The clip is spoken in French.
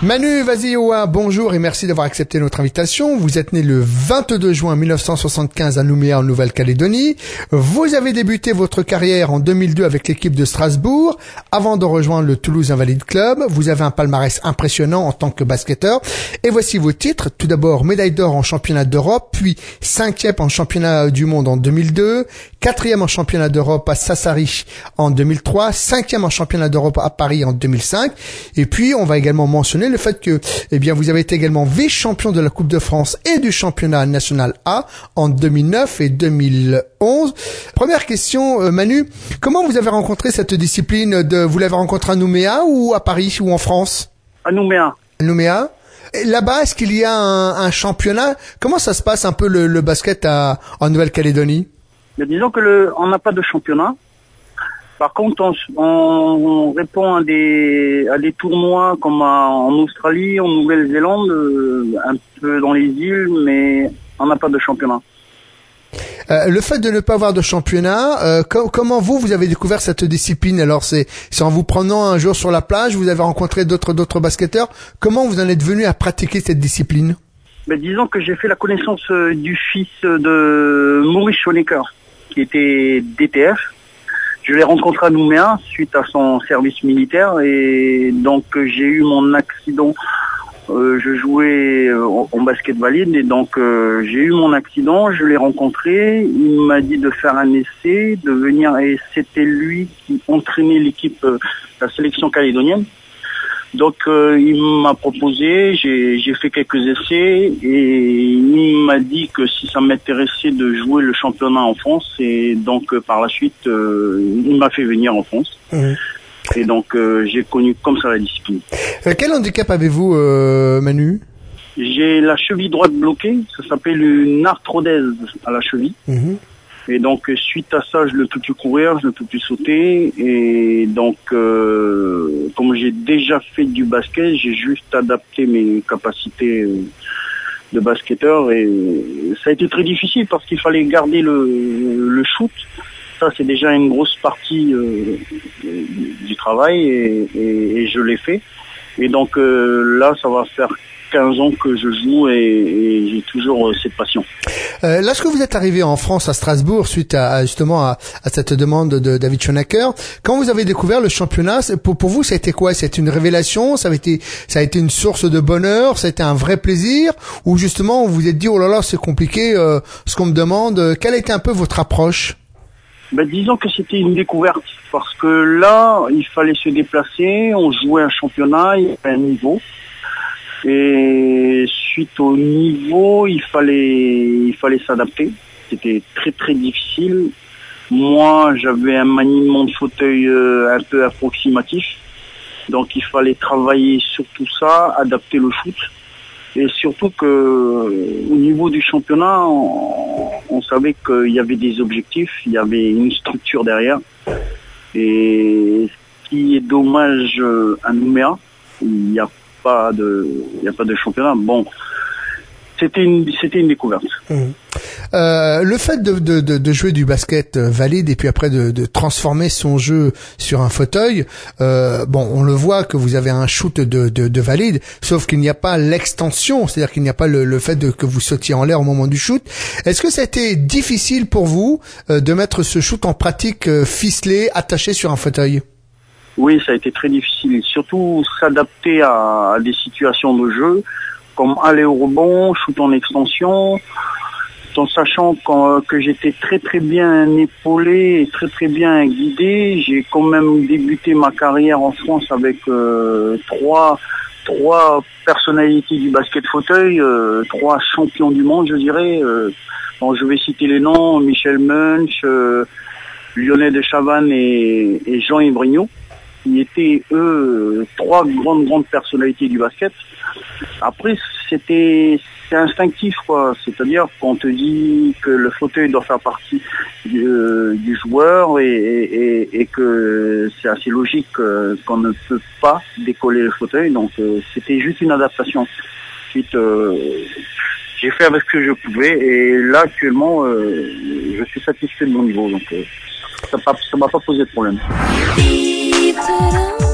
Manu Vazioa, bonjour et merci d'avoir accepté notre invitation. Vous êtes né le 22 juin 1975 à Nouméa en Nouvelle-Calédonie. Vous avez débuté votre carrière en 2002 avec l'équipe de Strasbourg avant de rejoindre le Toulouse Invalide Club. Vous avez un palmarès impressionnant en tant que basketteur. Et voici vos titres. Tout d'abord, médaille d'or en championnat d'Europe, puis cinquième en championnat du monde en 2002, quatrième en championnat d'Europe à Sassari en 2003, cinquième en championnat d'Europe à Paris en 2005. Et puis, on va également mentionner le fait que, eh bien, vous avez été également vice-champion de la Coupe de France et du championnat national A en 2009 et 2011. Première question, euh, Manu, comment vous avez rencontré cette discipline de, vous l'avez rencontrée à Nouméa ou à Paris ou en France? À Nouméa. Nouméa. Là-bas, est-ce qu'il y a un, championnat? Comment ça se passe un peu le, basket à, en Nouvelle-Calédonie? Disons que le, on n'a pas de championnat. Par contre, on, répond à des, à des tournois comme en Australie, en Nouvelle-Zélande, euh, un peu dans les îles, mais on n'a pas de championnat. Euh, le fait de ne pas avoir de championnat, euh, comment vous vous avez découvert cette discipline? Alors c'est en vous prenant un jour sur la plage, vous avez rencontré d'autres d'autres basketteurs. Comment vous en êtes venu à pratiquer cette discipline? Ben, disons que j'ai fait la connaissance du fils de Maurice Schonecker, qui était DTF, je l'ai rencontré à Nouméa suite à son service militaire et donc j'ai eu mon accident. Euh, je jouais euh, en basket valide et donc euh, j'ai eu mon accident, je l'ai rencontré, il m'a dit de faire un essai, de venir et c'était lui qui entraînait l'équipe, la sélection calédonienne. Donc euh, il m'a proposé, j'ai fait quelques essais et il m'a dit que si ça m'intéressait de jouer le championnat en France et donc euh, par la suite euh, il m'a fait venir en France. Mmh. Et donc j'ai connu comme ça la discipline. quel handicap avez-vous Manu? J'ai la cheville droite bloquée, ça s'appelle une arthrodèse à la cheville. Mmh. Et donc suite à ça, je ne peux plus courir, je ne peux plus sauter. Et donc, euh, comme j'ai déjà fait du basket, j'ai juste adapté mes capacités euh, de basketteur. Et ça a été très difficile parce qu'il fallait garder le, le shoot. Ça, c'est déjà une grosse partie euh, du travail et, je l'ai fait. Et donc là, ça va faire 15 ans que je joue et, j'ai toujours euh, cette passion. Euh, lorsque vous êtes arrivé en France à Strasbourg suite à, justement à, cette demande de David Schoenacker, quand vous avez découvert le championnat, pour, pour vous, ça a été quoi? C'était une révélation? Ça a été ça a été une source de bonheur? C'était un vrai plaisir? Ou justement vous vous êtes dit oh là là c'est compliqué euh, ce qu'on me demande. Quelle a été un peu votre approche? Ben, disons que c'était une découverte parce que là, il fallait se déplacer, on jouait un championnat, il y avait un niveau. Et suite au niveau, il fallait, il fallait s'adapter. C'était très très difficile. Moi, j'avais un maniement de fauteuil euh, un peu approximatif. Donc il fallait travailler sur tout ça, adapter le foot. Et surtout que au niveau du championnat, on, savait qu'il y avait des objectifs, il y avait une structure derrière. Et ce qui est dommage euh, à Nouméa, il n'y a pas de, il n'y a pas de championnat. Bon, c'était une, c'était une découverte. Mmh. Euh, le fait de, de, de, jouer du basket euh, valide et puis après de, de transformer son jeu sur un fauteuil, euh, bon, on le voit que vous avez un shoot de, de, valide, sauf qu'il n'y a pas l'extension, c'est-à-dire qu'il n'y a pas le, le fait de, que vous sautiez en l'air au moment du shoot. Est-ce que été difficile pour vous euh, de mettre ce shoot en pratique ficelé, attaché sur un fauteuil? Oui, ça a été très difficile. Surtout s'adapter à, des situations de jeu, comme aller au rebond, shoot en extension, en sachant que j'étais très très bien épaulé et très très bien guidé. J'ai quand même débuté ma carrière en France avec euh, trois trois personnalités du basket fauteuil, euh, trois champions du monde, je dirais. Euh, je vais citer les noms Michel Munch, Lionel de Chavannes et, et Jean Ibrigno étaient eux trois grandes grandes personnalités du basket. Après c'était instinctif quoi, c'est-à-dire qu'on te dit que le fauteuil doit faire partie du, euh, joueur et, que c'est assez logique euh, qu'on ne peut pas décoller le fauteuil, donc euh, c'était juste une adaptation. Ensuite, j'ai fait avec ce que je pouvais et là actuellement je suis satisfait de mon niveau, donc ça ne m'a pas posé de problème. será?